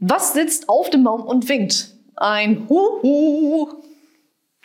Was sitzt auf dem Baum und winkt? Ein Huhu.